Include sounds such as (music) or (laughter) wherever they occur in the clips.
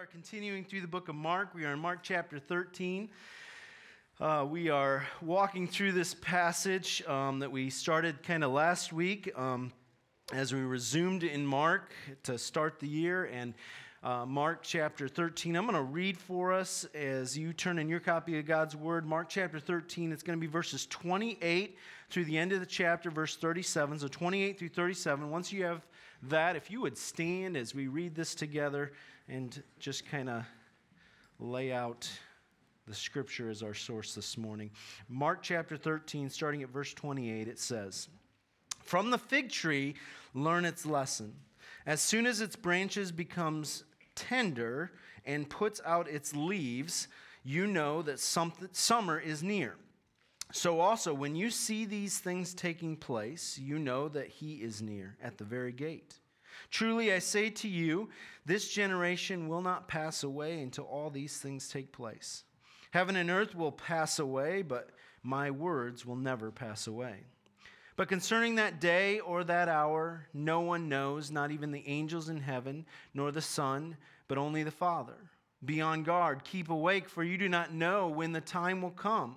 are continuing through the book of Mark. We are in Mark chapter 13. Uh, we are walking through this passage um, that we started kind of last week um, as we resumed in Mark to start the year. And uh, Mark chapter 13, I'm going to read for us as you turn in your copy of God's Word. Mark chapter 13, it's going to be verses 28 through the end of the chapter, verse 37. So 28 through 37. Once you have that, if you would stand as we read this together and just kind of lay out the scripture as our source this morning. Mark chapter 13, starting at verse 28, it says, From the fig tree, learn its lesson. As soon as its branches becomes tender and puts out its leaves, you know that summer is near. So, also, when you see these things taking place, you know that he is near at the very gate. Truly, I say to you, this generation will not pass away until all these things take place. Heaven and earth will pass away, but my words will never pass away. But concerning that day or that hour, no one knows, not even the angels in heaven, nor the Son, but only the Father. Be on guard, keep awake, for you do not know when the time will come.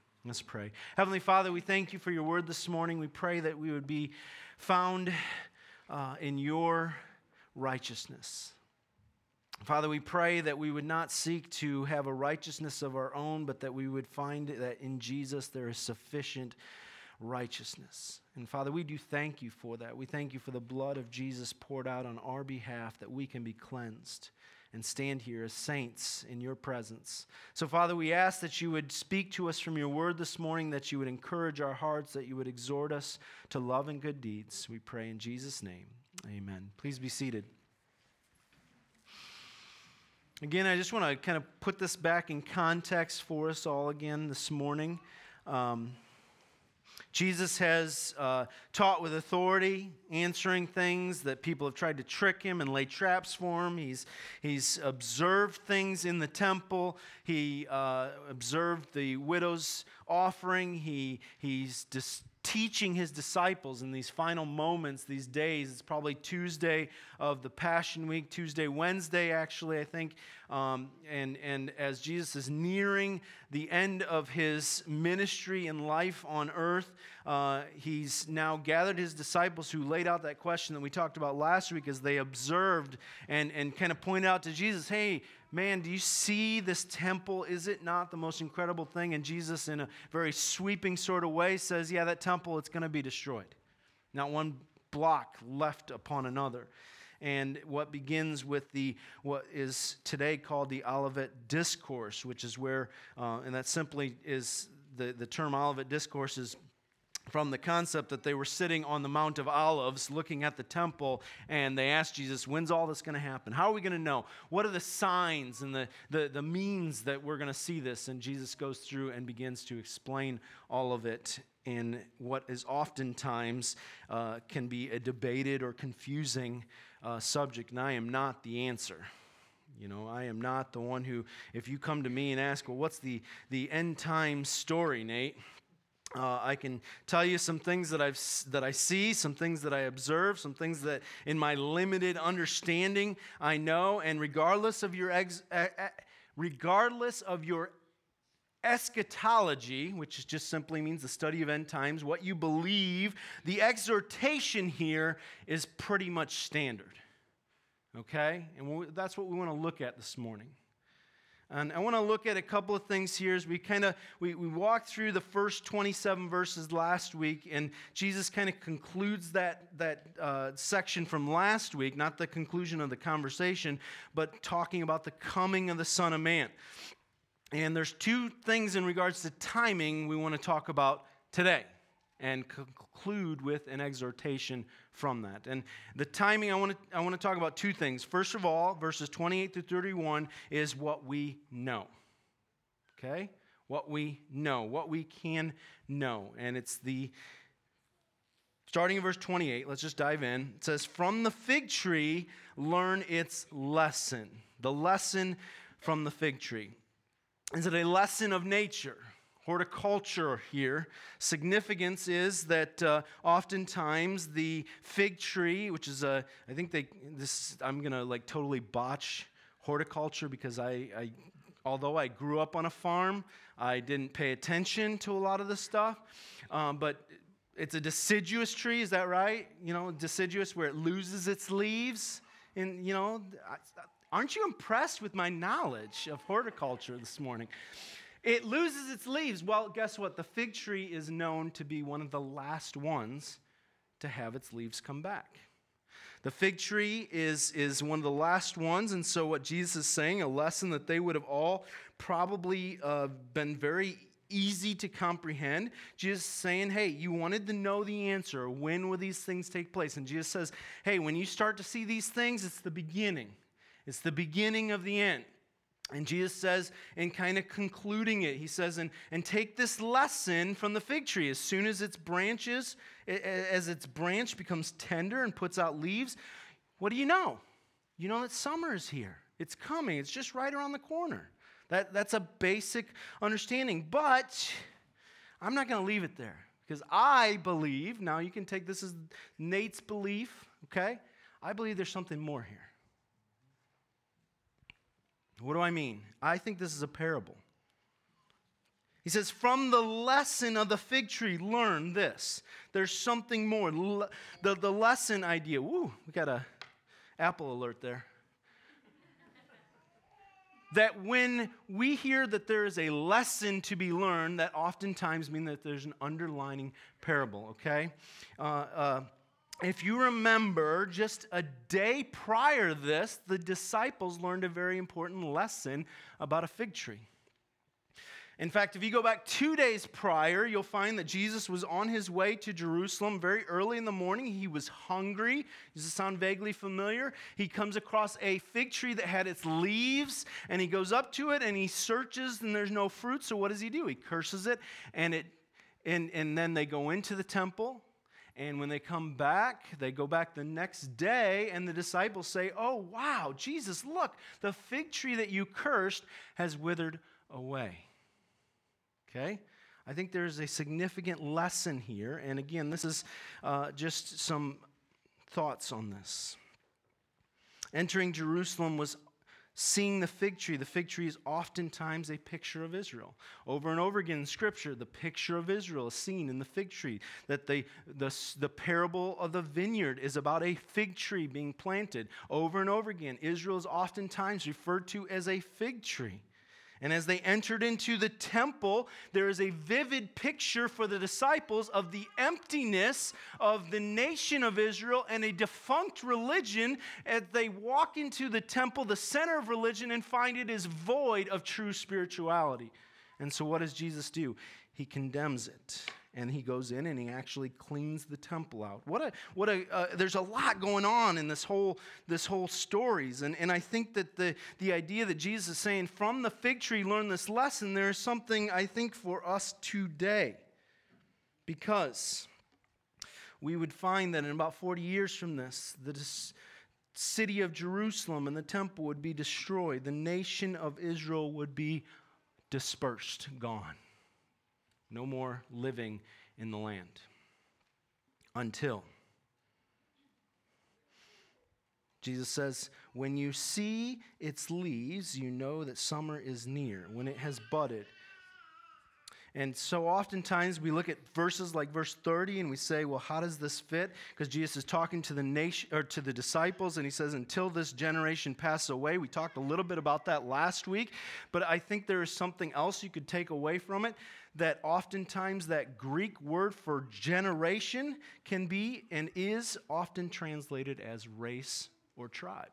Let's pray. Heavenly Father, we thank you for your word this morning. We pray that we would be found uh, in your righteousness. Father, we pray that we would not seek to have a righteousness of our own, but that we would find that in Jesus there is sufficient righteousness. And Father, we do thank you for that. We thank you for the blood of Jesus poured out on our behalf that we can be cleansed and stand here as saints in your presence. So, Father, we ask that you would speak to us from your word this morning, that you would encourage our hearts, that you would exhort us to love and good deeds. We pray in Jesus' name. Amen. Please be seated. Again, I just want to kind of put this back in context for us all again this morning. Um, Jesus has uh, taught with authority, answering things that people have tried to trick him and lay traps for him. He's, he's observed things in the temple. He uh, observed the widow's offering. He, he's dis- teaching his disciples in these final moments, these days. It's probably Tuesday of the Passion Week, Tuesday, Wednesday, actually, I think. Um, and, and as Jesus is nearing the end of his ministry and life on earth, uh, he's now gathered his disciples who laid out that question that we talked about last week as they observed and, and kind of pointed out to Jesus, hey, man, do you see this temple? Is it not the most incredible thing? And Jesus, in a very sweeping sort of way, says, yeah, that temple, it's going to be destroyed. Not one block left upon another. And what begins with the what is today called the Olivet Discourse, which is where, uh, and that simply is the, the term Olivet Discourse is from the concept that they were sitting on the Mount of Olives looking at the temple, and they asked Jesus, When's all this going to happen? How are we going to know? What are the signs and the, the, the means that we're going to see this? And Jesus goes through and begins to explain all of it in what is oftentimes uh, can be a debated or confusing uh, subject. And I am not the answer. You know, I am not the one who, if you come to me and ask, well, what's the, the end time story, Nate? Uh, I can tell you some things that, I've, that I see, some things that I observe, some things that in my limited understanding I know. And regardless of your, ex, regardless of your eschatology, which just simply means the study of end times, what you believe, the exhortation here is pretty much standard. Okay? And that's what we want to look at this morning. And I want to look at a couple of things here as we kind of we, we walked through the first 27 verses last week, and Jesus kind of concludes that, that uh, section from last week, not the conclusion of the conversation, but talking about the coming of the Son of Man. And there's two things in regards to timing we want to talk about today and conclude with an exhortation from that. And the timing, I want to, I want to talk about two things. First of all, verses 28 to 31 is what we know. Okay? what we know, what we can know. And it's the, starting in verse 28, let's just dive in. It says, From the fig tree, learn its lesson. The lesson from the fig tree. Is it a lesson of nature? Horticulture here. Significance is that uh, oftentimes the fig tree, which is a, I think they, this, I'm gonna like totally botch horticulture because I, I although I grew up on a farm, I didn't pay attention to a lot of this stuff. Um, but it's a deciduous tree, is that right? You know, deciduous where it loses its leaves. And, you know, aren't you impressed with my knowledge of horticulture this morning? It loses its leaves. Well, guess what? The fig tree is known to be one of the last ones to have its leaves come back. The fig tree is, is one of the last ones, and so what Jesus is saying, a lesson that they would have all probably uh, been very easy to comprehend. Jesus saying, hey, you wanted to know the answer. When will these things take place? And Jesus says, hey, when you start to see these things, it's the beginning. It's the beginning of the end. And Jesus says, in kind of concluding it, he says, and, and take this lesson from the fig tree. As soon as its branches, as its branch becomes tender and puts out leaves, what do you know? You know that summer is here. It's coming. It's just right around the corner. That, that's a basic understanding. But I'm not going to leave it there because I believe, now you can take this as Nate's belief, okay? I believe there's something more here. What do I mean? I think this is a parable. He says, From the lesson of the fig tree, learn this. There's something more. The, the lesson idea. Woo, we got a Apple alert there. that when we hear that there is a lesson to be learned, that oftentimes means that there's an underlining parable, okay? Uh, uh, if you remember, just a day prior to this, the disciples learned a very important lesson about a fig tree. In fact, if you go back two days prior, you'll find that Jesus was on his way to Jerusalem very early in the morning. He was hungry. Does this sound vaguely familiar? He comes across a fig tree that had its leaves, and he goes up to it and he searches, and there's no fruit. So what does he do? He curses it, and it, and, and then they go into the temple and when they come back, they go back the next day, and the disciples say, Oh, wow, Jesus, look, the fig tree that you cursed has withered away. Okay? I think there's a significant lesson here. And again, this is uh, just some thoughts on this. Entering Jerusalem was seeing the fig tree. The fig tree is oftentimes a picture of Israel. Over and over again in Scripture, the picture of Israel is seen in the fig tree. That the, the, the parable of the vineyard is about a fig tree being planted. Over and over again, Israel is oftentimes referred to as a fig tree. And as they entered into the temple, there is a vivid picture for the disciples of the emptiness of the nation of Israel and a defunct religion as they walk into the temple, the center of religion, and find it is void of true spirituality. And so, what does Jesus do? He condemns it and he goes in and he actually cleans the temple out. What a what a uh, there's a lot going on in this whole this whole stories, and and I think that the the idea that Jesus is saying from the fig tree learn this lesson. There is something I think for us today, because we would find that in about 40 years from this, the city of Jerusalem and the temple would be destroyed. The nation of Israel would be dispersed, gone no more living in the land until Jesus says, When you see its leaves, you know that summer is near, when it has budded. And so oftentimes we look at verses like verse 30 and we say, well, how does this fit? Because Jesus is talking to the nation or to the disciples and he says, until this generation pass away. We talked a little bit about that last week, but I think there is something else you could take away from it that oftentimes that Greek word for generation can be and is often translated as race or tribe.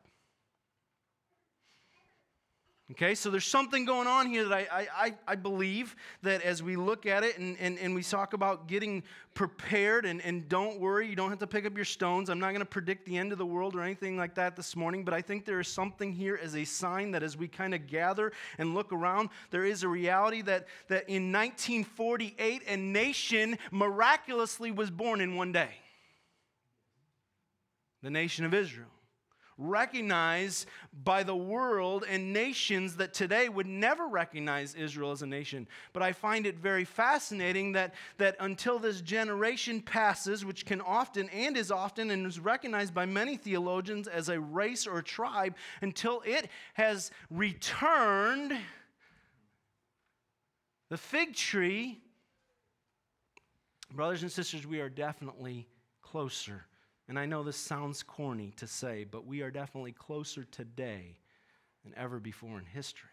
Okay, so there's something going on here that I, I, I believe that as we look at it and, and, and we talk about getting prepared, and, and don't worry, you don't have to pick up your stones. I'm not going to predict the end of the world or anything like that this morning, but I think there is something here as a sign that as we kind of gather and look around, there is a reality that, that in 1948, a nation miraculously was born in one day the nation of Israel recognized by the world and nations that today would never recognize Israel as a nation. But I find it very fascinating that, that until this generation passes, which can often and is often and is recognized by many theologians as a race or tribe, until it has returned, the fig tree, brothers and sisters, we are definitely closer and I know this sounds corny to say, but we are definitely closer today than ever before in history.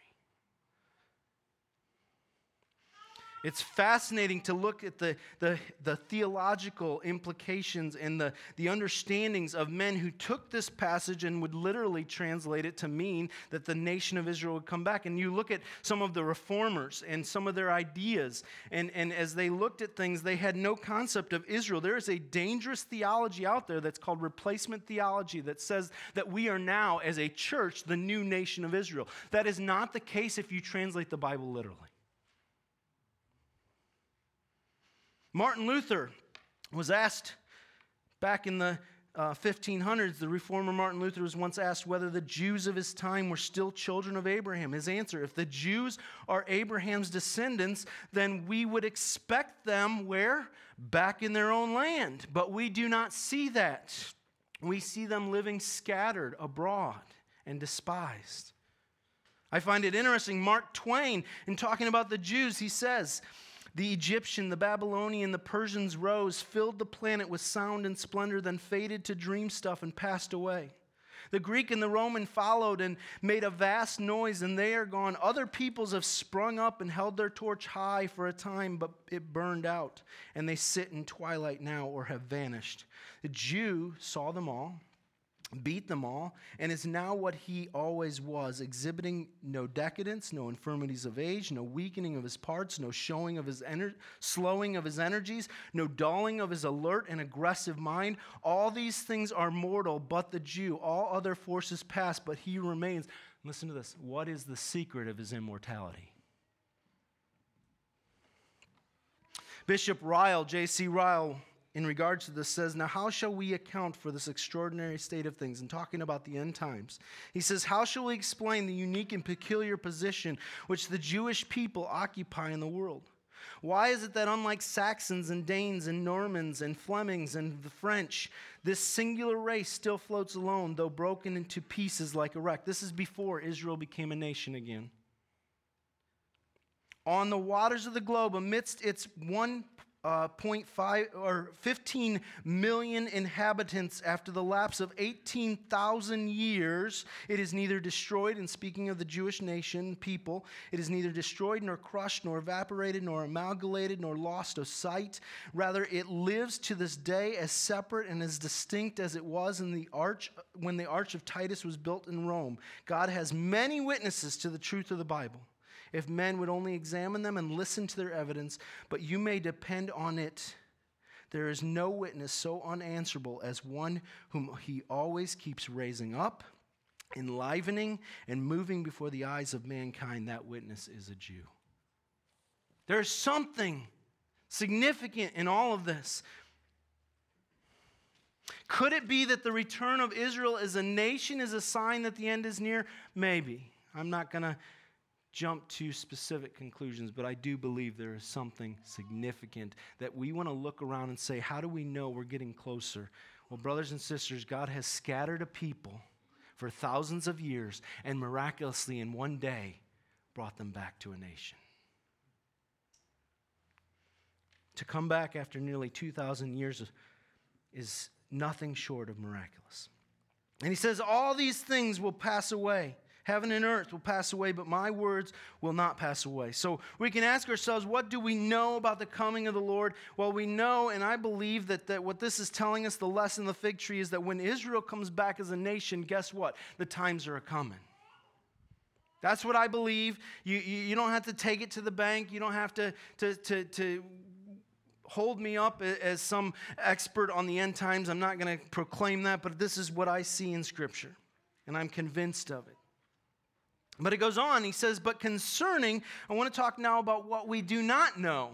It's fascinating to look at the, the, the, theological implications and the, the understandings of men who took this passage and would literally translate it to mean that the nation of Israel would come back. And you look at some of the reformers and some of their ideas, and, and as they looked at things, they had no concept of Israel. There is a dangerous theology out there that's called replacement theology that says that we are now, as a church, the new nation of Israel. That is not the case if you translate the Bible literally. Martin Luther was asked back in the uh, 1500s, the reformer Martin Luther was once asked whether the Jews of his time were still children of Abraham. His answer if the Jews are Abraham's descendants, then we would expect them where? Back in their own land. But we do not see that. We see them living scattered abroad and despised. I find it interesting. Mark Twain, in talking about the Jews, he says, the Egyptian, the Babylonian, the Persians rose, filled the planet with sound and splendor, then faded to dream stuff and passed away. The Greek and the Roman followed and made a vast noise, and they are gone. Other peoples have sprung up and held their torch high for a time, but it burned out, and they sit in twilight now or have vanished. The Jew saw them all beat them all, and is now what he always was, exhibiting no decadence, no infirmities of age, no weakening of his parts, no showing of his ener- slowing of his energies, no dulling of his alert and aggressive mind. All these things are mortal, but the Jew. All other forces pass, but he remains. Listen to this. What is the secret of his immortality? Bishop Ryle, J.C. Ryle, in regards to this says, Now, how shall we account for this extraordinary state of things? And talking about the end times, he says, How shall we explain the unique and peculiar position which the Jewish people occupy in the world? Why is it that, unlike Saxons and Danes and Normans and Flemings and the French, this singular race still floats alone, though broken into pieces like a wreck? This is before Israel became a nation again. On the waters of the globe, amidst its one uh, 0.5 or 15 million inhabitants after the lapse of 18,000 years. It is neither destroyed, and speaking of the Jewish nation, people, it is neither destroyed nor crushed nor evaporated nor amalgamated nor lost of sight. Rather, it lives to this day as separate and as distinct as it was in the arch when the arch of Titus was built in Rome. God has many witnesses to the truth of the Bible if men would only examine them and listen to their evidence, but you may depend on it. There is no witness so unanswerable as one whom he always keeps raising up, enlivening, and moving before the eyes of mankind. That witness is a Jew. There's something significant in all of this. Could it be that the return of Israel as a nation is a sign that the end is near? Maybe. I'm not going to jump to specific conclusions, but I do believe there is something significant that we want to look around and say, how do we know we're getting closer? Well, brothers and sisters, God has scattered a people for thousands of years and miraculously in one day brought them back to a nation. To come back after nearly 2,000 years is nothing short of miraculous. And he says, All these things will pass away. Heaven and earth will pass away, but my words will not pass away. So we can ask ourselves, what do we know about the coming of the Lord? Well, we know, and I believe that, that what this is telling us, the lesson of the fig tree, is that when Israel comes back as a nation, guess what? The times are a coming. That's what I believe. You, you, you, don't have to take it to the bank. You don't have to, to, to, to hold me up as some expert on the end times. I'm not going to proclaim that, but this is what I see in Scripture, and I'm convinced of it. But it goes on, he says, But concerning, I want to talk now about what we do not know.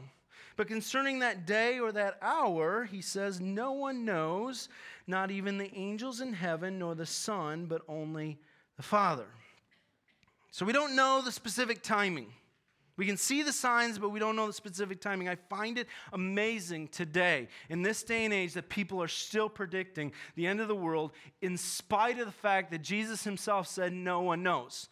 But concerning that day or that hour, he says, No one knows, not even the angels in heaven, nor the Son, but only the Father. So we don't know the specific timing. We can see the signs, but we don't know the specific timing. I find it amazing today, in this day and age, that people are still predicting the end of the world, in spite of the fact that Jesus himself said no one knows.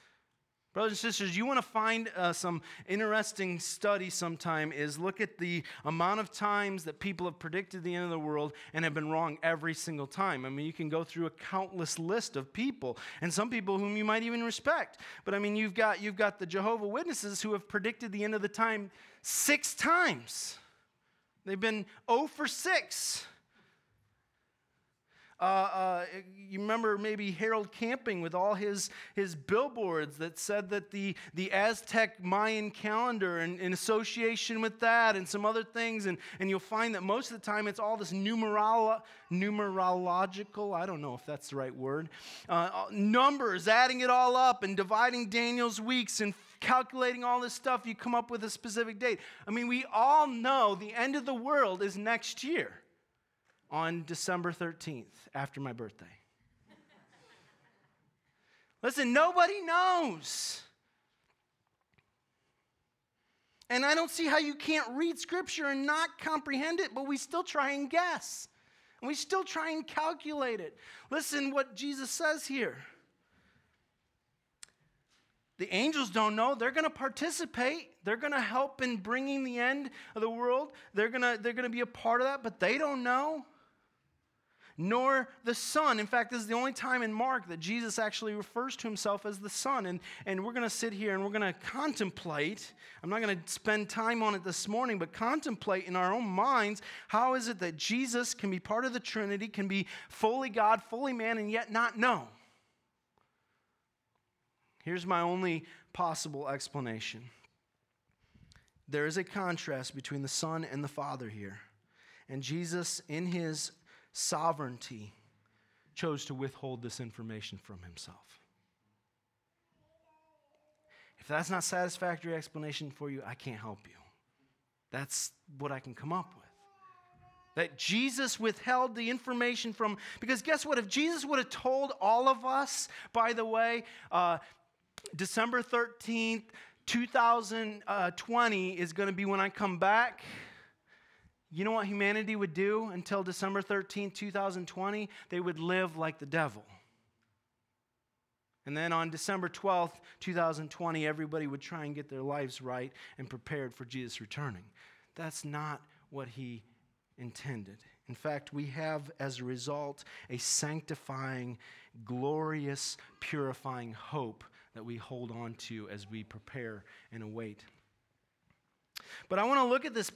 Brothers and sisters, you want to find uh, some interesting study sometime is look at the amount of times that people have predicted the end of the world and have been wrong every single time. I mean, you can go through a countless list of people and some people whom you might even respect. But I mean, you've got you've got the Jehovah Witnesses who have predicted the end of the time 6 times. They've been 0 for 6. Uh, uh, you remember maybe Harold Camping with all his, his billboards that said that the, the Aztec Mayan calendar and in association with that and some other things. And, and you'll find that most of the time it's all this numerolo- numerological, I don't know if that's the right word, uh, numbers, adding it all up and dividing Daniel's weeks and calculating all this stuff. You come up with a specific date. I mean, we all know the end of the world is next year on December 13th after my birthday. (laughs) Listen, nobody knows. And I don't see how you can't read scripture and not comprehend it, but we still try and guess. And we still try and calculate it. Listen what Jesus says here. The angels don't know. They're going to participate. They're going to help in bringing the end of the world. They're going to, they're going to be a part of that, but they don't know nor the Son. In fact, this is the only time in Mark that Jesus actually refers to himself as the Son. And, and we're going to sit here and we're going to contemplate. I'm not going to spend time on it this morning, but contemplate in our own minds how is it that Jesus can be part of the Trinity, can be fully God, fully man, and yet not know? Here's my only possible explanation there is a contrast between the Son and the Father here. And Jesus, in his sovereignty, chose to withhold this information from himself. If that's not satisfactory explanation for you, I can't help you. That's what I can come up with. That Jesus withheld the information from, because guess what? If Jesus would have told all of us, by the way, uh, December 13th, 2020 is going to be when I come back you know what humanity would do until December 13, 2020? They would live like the devil. And then on December 12th, 2020, everybody would try and get their lives right and prepared for Jesus returning. That's not what he intended. In fact, we have, as a result, a sanctifying, glorious, purifying hope that we hold on to as we prepare and await. But I want to look at this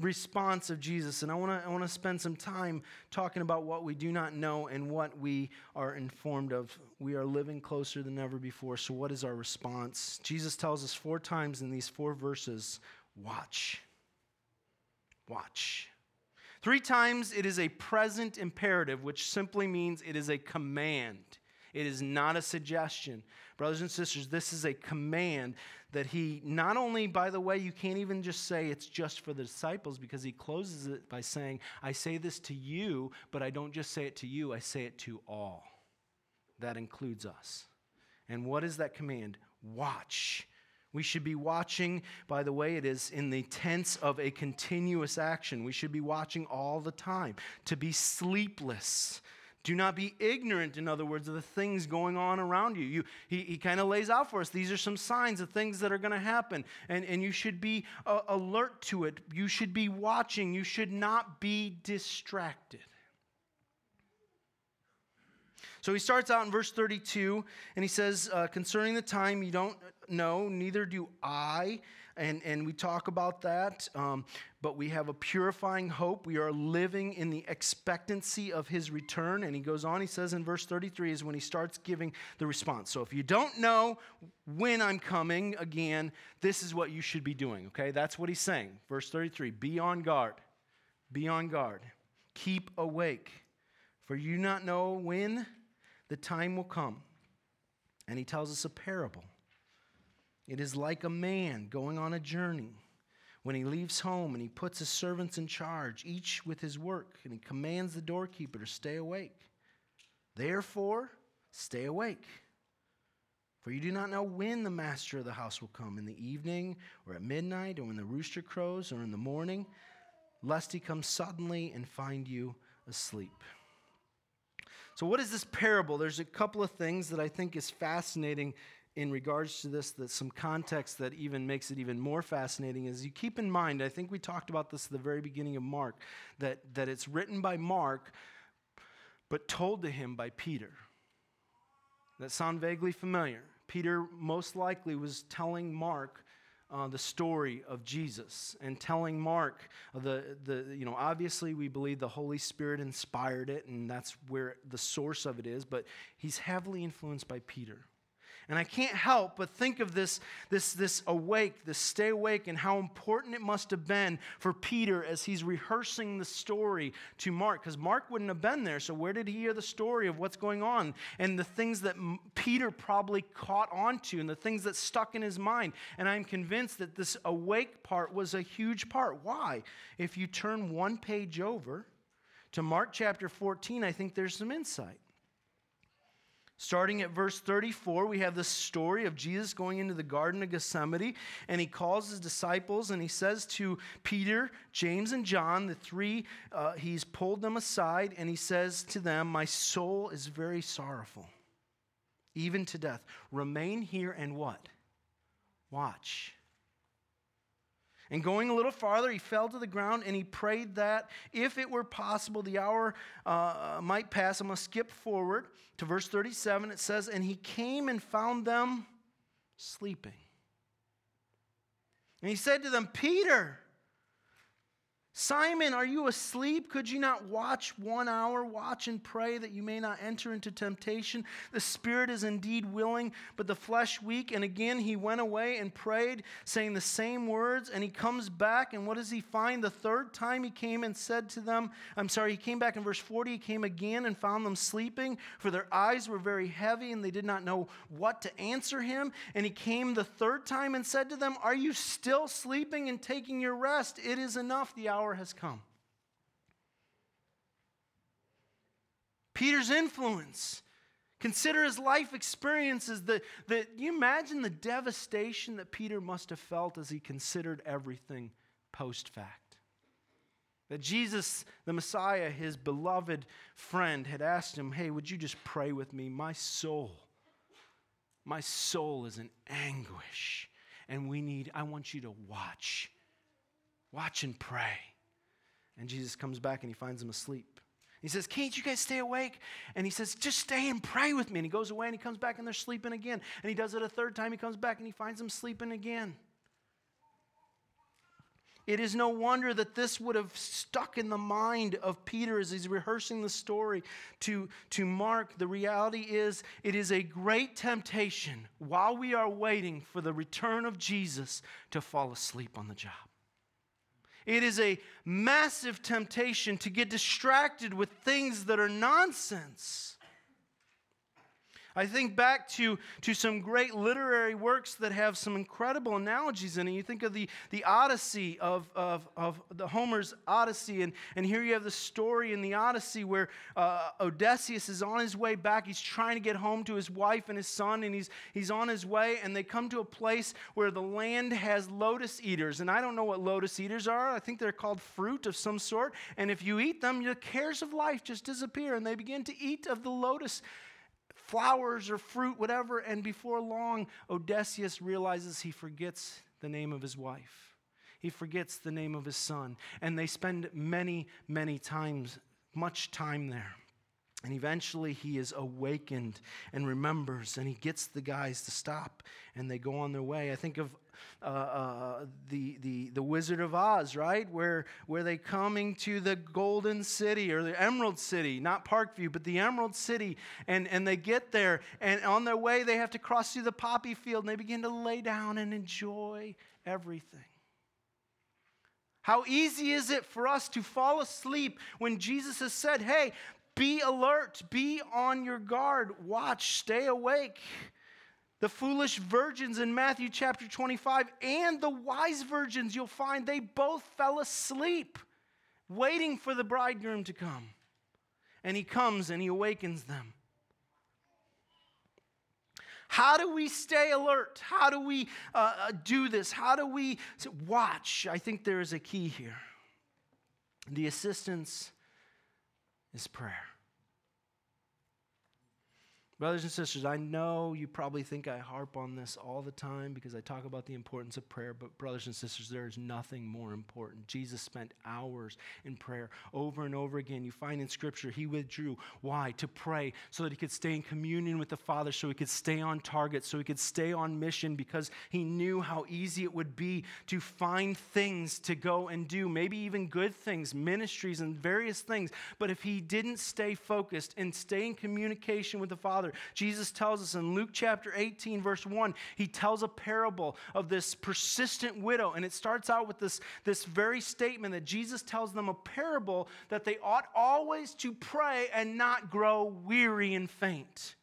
response of Jesus. And I want to I want to spend some time talking about what we do not know and what we are informed of. We are living closer than ever before. So what is our response? Jesus tells us four times in these four verses, watch. Watch. Three times it is a present imperative, which simply means it is a command. It is not a suggestion. Brothers and sisters, this is a command that he not only, by the way, you can't even just say it's just for the disciples because he closes it by saying, I say this to you, but I don't just say it to you, I say it to all. That includes us. And what is that command? Watch. We should be watching, by the way, it is in the tense of a continuous action. We should be watching all the time, to be sleepless, do not be ignorant, in other words, of the things going on around you. you he he kind of lays out for us these are some signs of things that are going to happen, and, and you should be uh, alert to it. You should be watching. You should not be distracted. So he starts out in verse 32, and he says, uh, Concerning the time you don't know, neither do I. and, and we talk about that. Um, but we have a purifying hope. We are living in the expectancy of his return. And he goes on, he says in verse 33 is when he starts giving the response. So if you don't know when I'm coming again, this is what you should be doing, okay? That's what he's saying. Verse 33 Be on guard, be on guard, keep awake, for you not know when the time will come. And he tells us a parable. It is like a man going on a journey when he leaves home and he puts his servants in charge, each with his work, and he commands the doorkeeper to stay awake. Therefore, stay awake. For you do not know when the master of the house will come, in the evening, or at midnight, or when the rooster crows, or in the morning, lest he come suddenly and find you asleep. So, what is this parable? There's a couple of things that I think is fascinating in regards to this, that some context that even makes it even more fascinating is you keep in mind, I think we talked about this at the very beginning of Mark, that, that it's written by Mark, but told to him by Peter. That sound vaguely familiar. Peter most likely was telling Mark uh, the story of Jesus and telling Mark the, the, you know, obviously we believe the Holy Spirit inspired it and that's where the source of it is, but he's heavily influenced by Peter. And I can't help but think of this, this, this awake, this stay awake, and how important it must have been for Peter as he's rehearsing the story to Mark, because Mark wouldn't have been there. So, where did he hear the story of what's going on? And the things that Peter probably caught onto, and the things that stuck in his mind. And I'm convinced that this awake part was a huge part. Why? If you turn one page over to Mark chapter 14, I think there's some insight. Starting at verse 34, we have the story of Jesus going into the Garden of Gethsemane, and he calls his disciples and he says to Peter, James, and John, the three, uh, he's pulled them aside and he says to them, My soul is very sorrowful, even to death. Remain here and what? Watch. And going a little farther, he fell to the ground and he prayed that if it were possible, the hour uh, might pass. I'm going to skip forward to verse 37. It says, And he came and found them sleeping. And he said to them, Peter, Simon, are you asleep? Could you not watch one hour? Watch and pray that you may not enter into temptation. The spirit is indeed willing, but the flesh weak. And again, he went away and prayed, saying the same words. And he comes back, and what does he find? The third time he came and said to them, I'm sorry, he came back in verse 40. He came again and found them sleeping, for their eyes were very heavy, and they did not know what to answer him. And he came the third time and said to them, Are you still sleeping and taking your rest? It is enough. The hour has come. Peter's influence. Consider his life experiences. The, the, you imagine the devastation that Peter must have felt as he considered everything post fact. That Jesus, the Messiah, his beloved friend, had asked him, Hey, would you just pray with me? My soul, my soul is in anguish. And we need, I want you to watch. Watch and pray. And Jesus comes back and he finds them asleep. He says, Can't you guys stay awake? And he says, Just stay and pray with me. And he goes away and he comes back and they're sleeping again. And he does it a third time. He comes back and he finds them sleeping again. It is no wonder that this would have stuck in the mind of Peter as he's rehearsing the story to, to Mark. The reality is, it is a great temptation while we are waiting for the return of Jesus to fall asleep on the job. It is a massive temptation to get distracted with things that are nonsense. I think back to, to some great literary works that have some incredible analogies in it. You think of the, the Odyssey of, of, of the Homer's Odyssey, and, and here you have the story in the Odyssey where uh, Odysseus is on his way back. He's trying to get home to his wife and his son, and he's, he's on his way, and they come to a place where the land has lotus eaters. And I don't know what lotus eaters are. I think they're called fruit of some sort. And if you eat them, the cares of life just disappear, and they begin to eat of the lotus flowers or fruit, whatever. And before long, Odysseus realizes he forgets the name of his wife. He forgets the name of his son. And they spend many, many times, much time there. And eventually he is awakened and remembers, and he gets the guys to stop, and they go on their way. I think of uh, uh, the, the, the Wizard of Oz, right? Where, where they coming to the Golden City or the Emerald City, not Parkview, but the Emerald City. And, and they get there, and on their way, they have to cross through the poppy field, and they begin to lay down and enjoy everything. How easy is it for us to fall asleep when Jesus has said, Hey, be alert, be on your guard, watch, stay awake. The foolish virgins in Matthew chapter 25 and the wise virgins, you'll find they both fell asleep waiting for the bridegroom to come. And he comes and he awakens them. How do we stay alert? How do we uh, uh do this? How do we watch? I think there is a key here. The assistance is prayer. Brothers and sisters, I know you probably think I harp on this all the time because I talk about the importance of prayer, but brothers and sisters, there is nothing more important. Jesus spent hours in prayer over and over again. You find in Scripture, he withdrew. Why? To pray so that he could stay in communion with the Father, so he could stay on target, so he could stay on mission because he knew how easy it would be to find things to go and do, maybe even good things, ministries, and various things. But if he didn't stay focused and stay in communication with the Father, Father. Jesus tells us in Luke chapter 18, verse 1, he tells a parable of this persistent widow. And it starts out with this, this very statement that Jesus tells them a parable that they ought always to pray and not grow weary and faint.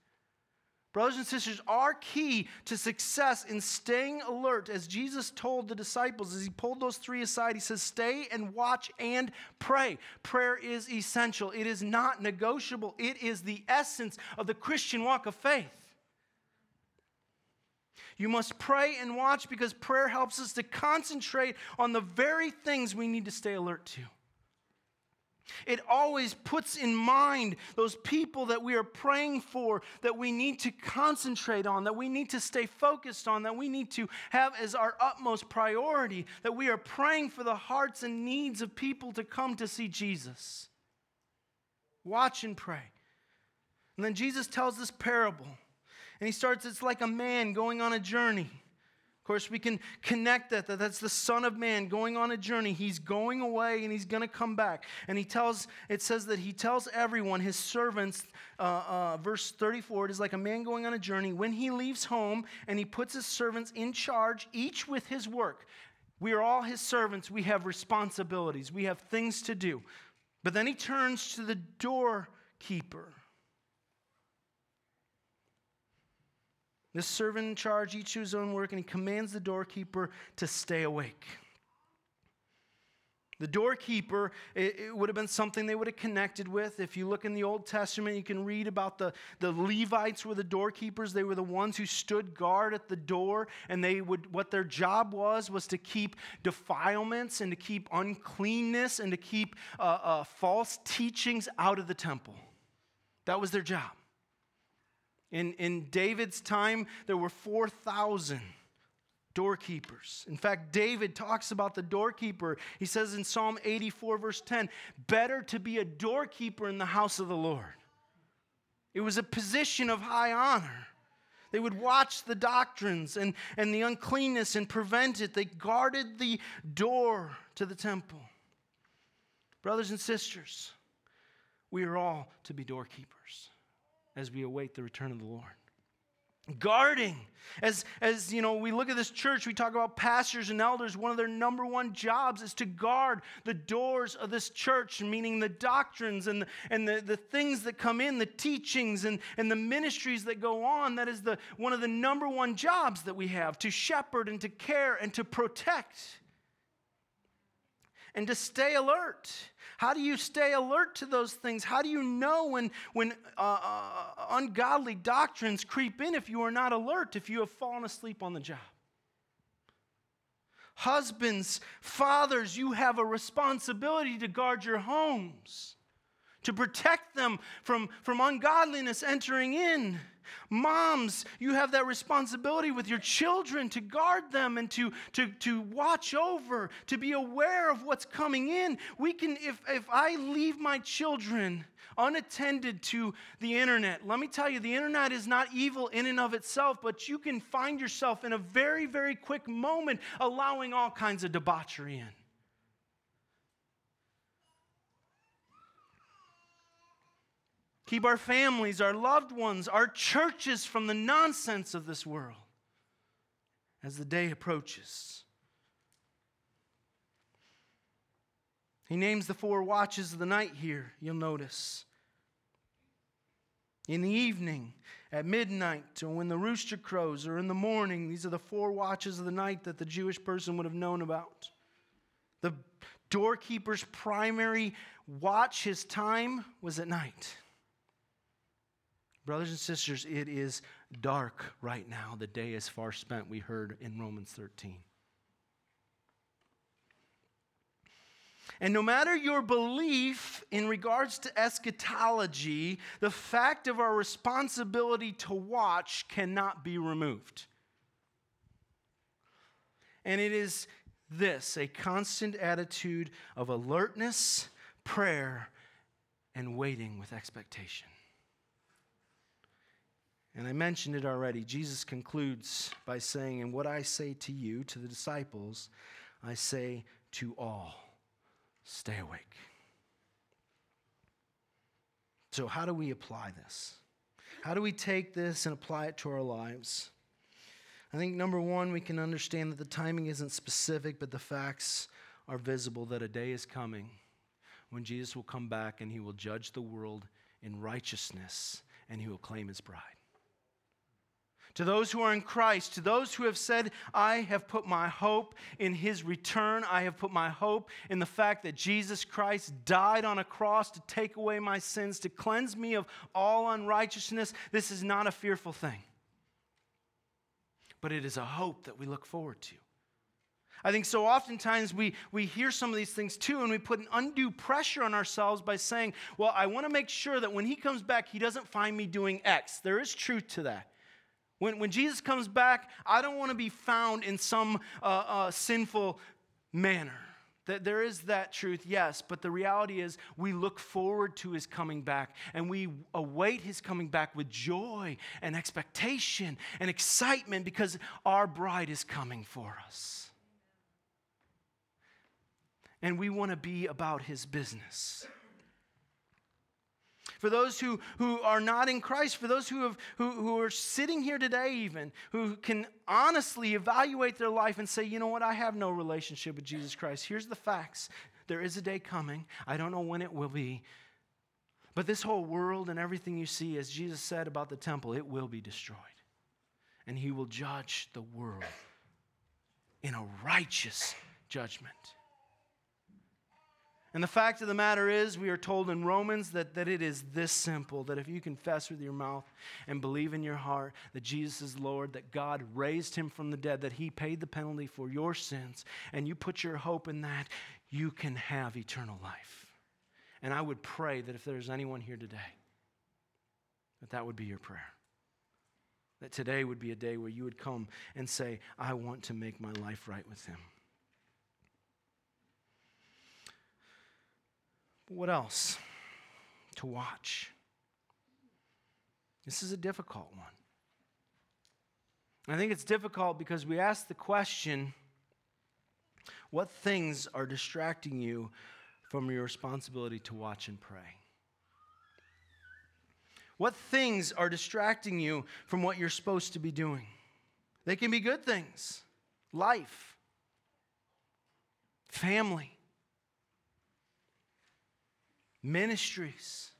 Brothers and sisters, our key to success in staying alert, as Jesus told the disciples, as he pulled those three aside, he says, Stay and watch and pray. Prayer is essential, it is not negotiable, it is the essence of the Christian walk of faith. You must pray and watch because prayer helps us to concentrate on the very things we need to stay alert to. It always puts in mind those people that we are praying for, that we need to concentrate on, that we need to stay focused on, that we need to have as our utmost priority, that we are praying for the hearts and needs of people to come to see Jesus. Watch and pray. And then Jesus tells this parable, and he starts it's like a man going on a journey. Of course, we can connect that, that that's the Son of Man going on a journey. He's going away and he's going to come back. And he tells, it says that he tells everyone, his servants, uh, uh, verse 34, it is like a man going on a journey. When he leaves home and he puts his servants in charge, each with his work. We are all his servants. We have responsibilities, we have things to do. But then he turns to the doorkeeper The servant in charge, each to his own work, and he commands the doorkeeper to stay awake. The doorkeeper, it, it, would have been something they would have connected with. If you look in the Old Testament, you can read about the, the Levites were the doorkeepers. They were the ones who stood guard at the door, and they would what their job was was to keep defilements and to keep uncleanness and to keep uh, uh, false teachings out of the temple. That was their job. In, in David's time, there were 4,000 doorkeepers. In fact, David talks about the doorkeeper. He says in Psalm 84, verse 10, better to be a doorkeeper in the house of the Lord. It was a position of high honor. They would watch the doctrines and, and the uncleanness and prevent it. They guarded the door to the temple. Brothers and sisters, we are all to be doorkeepers as we await the return of the Lord. Guarding. As, as you know, we look at this church, we talk about pastors and elders. One of their number one jobs is to guard the doors of this church, meaning the doctrines and, the, and the, the things that come in, the teachings and, and the ministries that go on. That is the, one of the number one jobs that we have to shepherd and to care and to protect and to stay alert. How do you stay alert to those things? How do you know when, when uh, uh, ungodly doctrines creep in if you are not alert, if you have fallen asleep on the job? Husbands, fathers, you have a responsibility to guard your homes, to protect them from, from ungodliness entering in. Moms, you have that responsibility with your children to guard them and to, to, to watch over, to be aware of what's coming in. We can, if, if I leave my children unattended to the internet, let me tell you, the internet is not evil in and of itself, but you can find yourself in a very, very quick moment allowing all kinds of debauchery in. Keep our families, our loved ones, our churches from the nonsense of this world as the day approaches. He names the four watches of the night here, you'll notice. In the evening, at midnight, or when the rooster crows, or in the morning, these are the four watches of the night that the Jewish person would have known about. The doorkeeper's primary watch, his time, was at night. Brothers and sisters, it is dark right now. The day is far spent, we heard in Romans 13. And no matter your belief in regards to eschatology, the fact of our responsibility to watch cannot be removed. And it is this a constant attitude of alertness, prayer, and waiting with expectation. And I mentioned it already. Jesus concludes by saying, And what I say to you, to the disciples, I say to all stay awake. So, how do we apply this? How do we take this and apply it to our lives? I think number one, we can understand that the timing isn't specific, but the facts are visible that a day is coming when Jesus will come back and he will judge the world in righteousness and he will claim his bride to those who are in Christ, to those who have said, I have put my hope in his return. I have put my hope in the fact that Jesus Christ died on a cross to take away my sins, to cleanse me of all unrighteousness. This is not a fearful thing, but it is a hope that we look forward to. I think so oftentimes we, we hear some of these things too, and we put an undue pressure on ourselves by saying, Well, I want to make sure that when he comes back, he doesn't find me doing X. There is truth to that. When, when Jesus comes back, I don't want to be found in some uh, uh, sinful manner. That there is that truth, yes, but the reality is we look forward to his coming back and we await his coming back with joy and expectation and excitement because our bride is coming for us. And we want to be about his business for those who, who are not in Christ, for those who, have, who, who are sitting here today, even, who can honestly evaluate their life and say, you know what, I have no relationship with Jesus Christ. Here's the facts there is a day coming. I don't know when it will be. But this whole world and everything you see, as Jesus said about the temple, it will be destroyed. And he will judge the world in a righteous judgment. And the fact of the matter is, we are told in Romans that, that it is this simple that if you confess with your mouth and believe in your heart that Jesus is Lord, that God raised him from the dead, that he paid the penalty for your sins, and you put your hope in that, you can have eternal life. And I would pray that if there's anyone here today, that that would be your prayer. That today would be a day where you would come and say, I want to make my life right with him. What else? To watch. This is a difficult one. I think it's difficult because we ask the question what things are distracting you from your responsibility to watch and pray? What things are distracting you from what you're supposed to be doing? They can be good things life, family, ministries.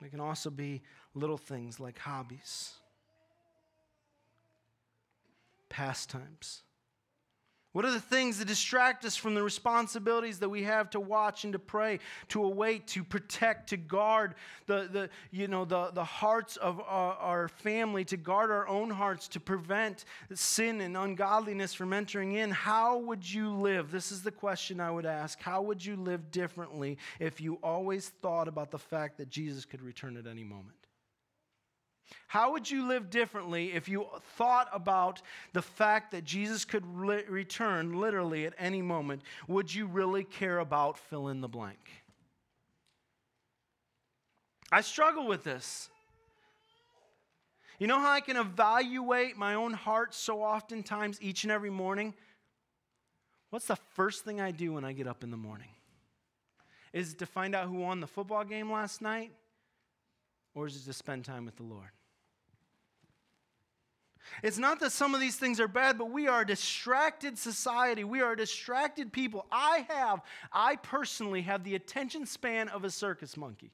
They can also be little things like hobbies, pastimes, What are the things that distract us from the responsibilities that we have to watch and to pray, to await, to protect, to guard the, the, you know, the, the hearts of our, our family, to guard our own hearts, to prevent sin and ungodliness from entering in? How would you live? This is the question I would ask. How would you live differently if you always thought about the fact that Jesus could return at any moment? How would you live differently if you thought about the fact that Jesus could return literally at any moment? Would you really care about fill in the blank? I struggle with this. You know how I can evaluate my own heart so oftentimes each and every morning? What's the first thing I do when I get up in the morning? Is it to find out who won the football game last night? Or is it to spend time with the Lord? It's not that some of these things are bad, but we are a distracted society. We are distracted people. I have, I personally have the attention span of a circus monkey.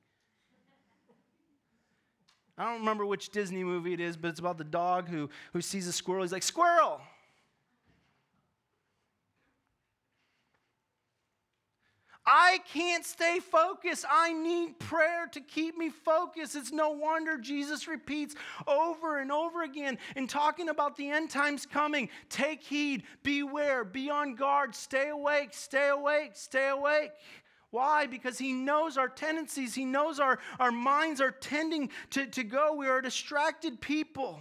I don't remember which Disney movie it is, but it's about the dog who, who sees a squirrel. He's like, Squirrel! I can't stay focused. I need prayer to keep me focused. It's no wonder Jesus repeats over and over again in talking about the end times coming. Take heed, beware, be on guard, stay awake, stay awake, stay awake. Why? Because he knows our tendencies, he knows our, our minds are tending to, to go. We are distracted people.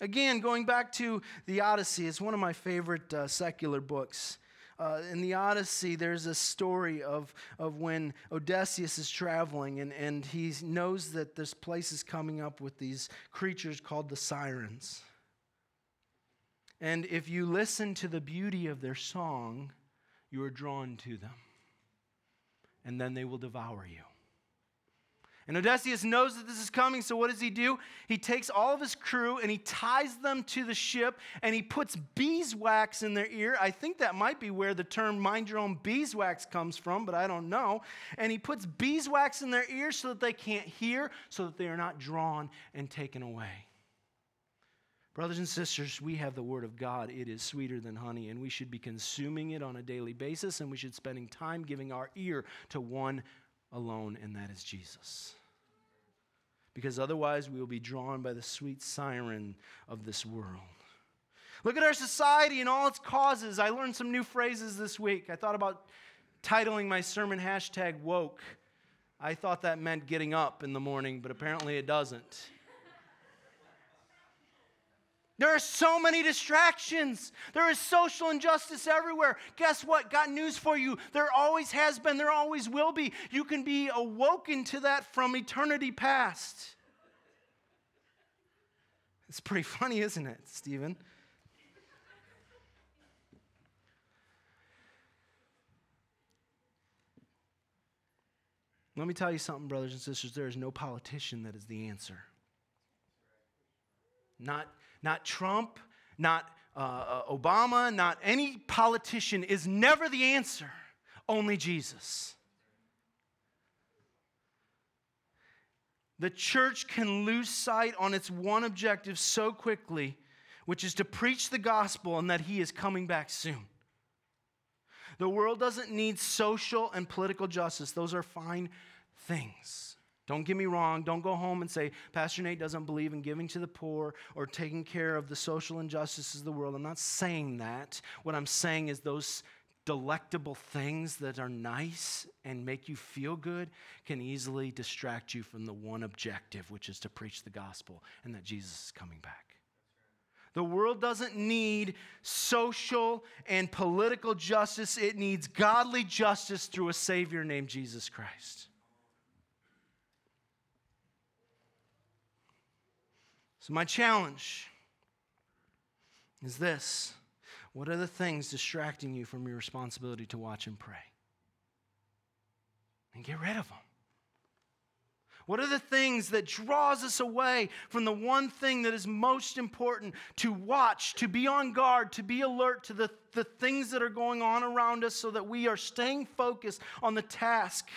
Again, going back to the Odyssey, it's one of my favorite uh, secular books. Uh, in the Odyssey, there's a story of, of when Odysseus is traveling and, and he knows that this place is coming up with these creatures called the sirens. And if you listen to the beauty of their song, you are drawn to them. And then they will devour you. And Odysseus knows that this is coming, so what does he do? He takes all of his crew and he ties them to the ship and he puts beeswax in their ear. I think that might be where the term mind your own beeswax comes from, but I don't know. And he puts beeswax in their ear so that they can't hear, so that they are not drawn and taken away. Brothers and sisters, we have the Word of God. It is sweeter than honey, and we should be consuming it on a daily basis, and we should be spending time giving our ear to one alone, and that is Jesus because otherwise we will be drawn by the sweet siren of this world. Look at our society and all its causes. I learned some new phrases this week. I thought about titling my sermon hashtag woke. I thought that meant getting up in the morning, but apparently it doesn't. There are so many distractions. There is social injustice everywhere. Guess what? Got news for you. There always has been, there always will be. You can be awoken to that from eternity past. It's pretty funny, isn't it, Stephen? Let me tell you something, brothers and sisters. There is no politician that is the answer. Not not Trump, not uh, uh, Obama, not any politician is never the answer, only Jesus. The church can lose sight on its one objective so quickly, which is to preach the gospel and that he is coming back soon. The world doesn't need social and political justice, those are fine things. Don't get me wrong. Don't go home and say, Pastor Nate doesn't believe in giving to the poor or taking care of the social injustices of the world. I'm not saying that. What I'm saying is those delectable things that are nice and make you feel good can easily distract you from the one objective, which is to preach the gospel and that Jesus is coming back. The world doesn't need social and political justice, it needs godly justice through a Savior named Jesus Christ. So, my challenge is this What are the things distracting you from your responsibility to watch and pray? And get rid of them. What are the things that draws us away from the one thing that is most important to watch, to be on guard, to be alert to the, the things that are going on around us so that we are staying focused on the task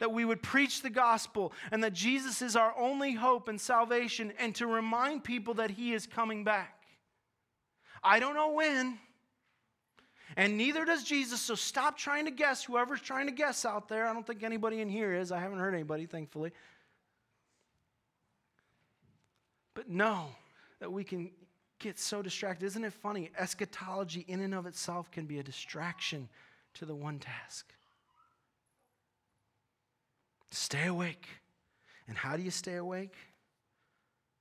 that we would preach the gospel and that Jesus is our only hope and salvation, and to remind people that He is coming back. I don't know when. And neither does Jesus, so stop trying to guess. Whoever's trying to guess out there, I don't think anybody in here is. I haven't heard anybody, thankfully. But know that we can get so distracted. Isn't it funny? Eschatology, in and of itself, can be a distraction to the one task. Stay awake. And how do you stay awake?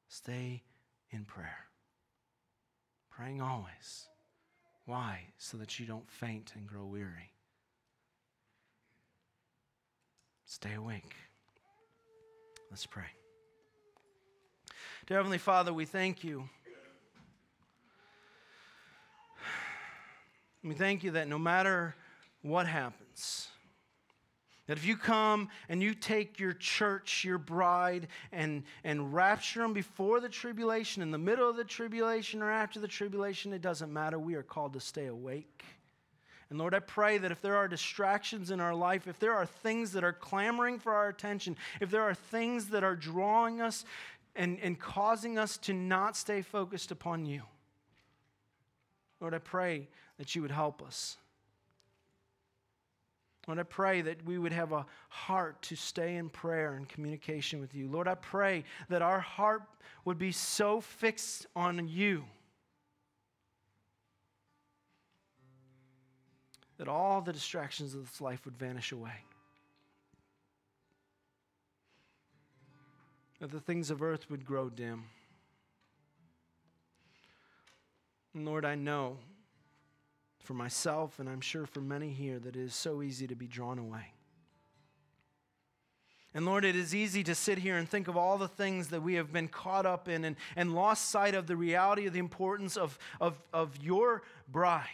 Stay in prayer. Praying always. Why? So that you don't faint and grow weary. Stay awake. Let's pray. Dear Heavenly Father, we thank you. We thank you that no matter what happens, that if you come and you take your church, your bride, and, and rapture them before the tribulation, in the middle of the tribulation, or after the tribulation, it doesn't matter. We are called to stay awake. And Lord, I pray that if there are distractions in our life, if there are things that are clamoring for our attention, if there are things that are drawing us and, and causing us to not stay focused upon you, Lord, I pray that you would help us. Lord, I pray that we would have a heart to stay in prayer and communication with you. Lord, I pray that our heart would be so fixed on you that all the distractions of this life would vanish away. That the things of earth would grow dim. And Lord, I know for myself, and I'm sure for many here, that it is so easy to be drawn away. And Lord, it is easy to sit here and think of all the things that we have been caught up in and, and lost sight of the reality of the importance of, of, of your bride.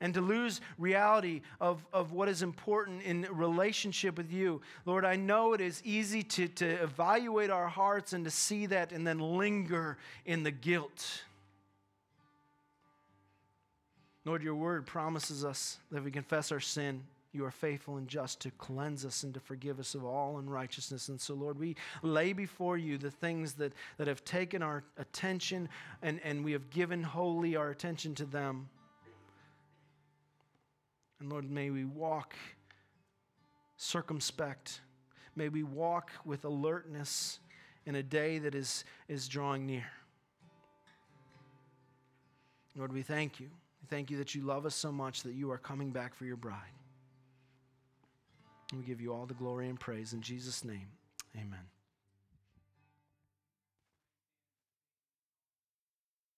And to lose reality of, of what is important in relationship with you. Lord, I know it is easy to, to evaluate our hearts and to see that and then linger in the guilt Lord, your word promises us that if we confess our sin, you are faithful and just to cleanse us and to forgive us of all unrighteousness. And so, Lord, we lay before you the things that, that have taken our attention and, and we have given wholly our attention to them. And Lord, may we walk circumspect. May we walk with alertness in a day that is, is drawing near. Lord, we thank you. Thank you that you love us so much that you are coming back for your bride. We give you all the glory and praise in Jesus' name. Amen.